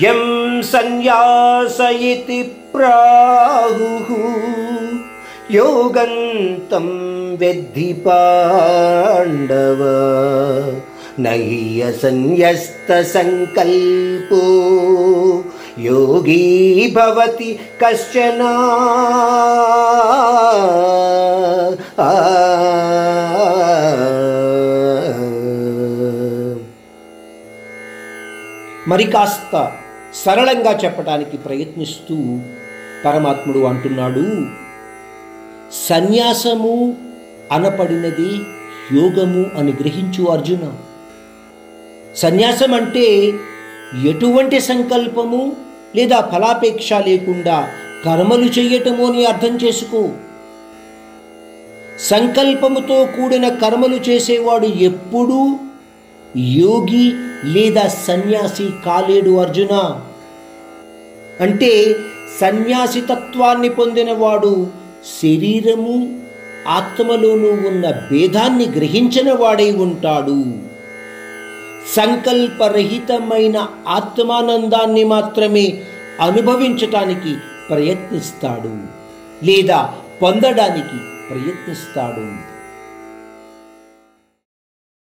यं सन्न्यासयति प्राहुः योगन्तं विद्धि पाण्डव न ह्यसन्न्यस्तसङ्कल्पो योगी भवति कश्चन मरिकास्ता సరళంగా చెప్పడానికి ప్రయత్నిస్తూ పరమాత్ముడు అంటున్నాడు సన్యాసము అనపడినది యోగము అని గ్రహించు అర్జున. సన్యాసం అంటే ఎటువంటి సంకల్పము లేదా ఫలాపేక్ష లేకుండా కర్మలు చేయటము అని అర్థం చేసుకో. సంకల్పముతో కూడిన కర్మలు చేసేవాడు ఎప్పుడూ యోగి లేదా సన్యాసి కాలేడు అర్జున? అంటే సన్యాసి తత్వాన్ని పొందినవాడు శరీరము ఆత్మలోనూ ఉన్న భేదాన్ని గ్రహించిన వాడై ఉంటాడు. సంకల్పరహితమైన ఆత్మానందాన్ని మాత్రమే అనుభవించటానికి ప్రయత్నిస్తాడు లేదా పొందడానికి ప్రయత్నిస్తాడు.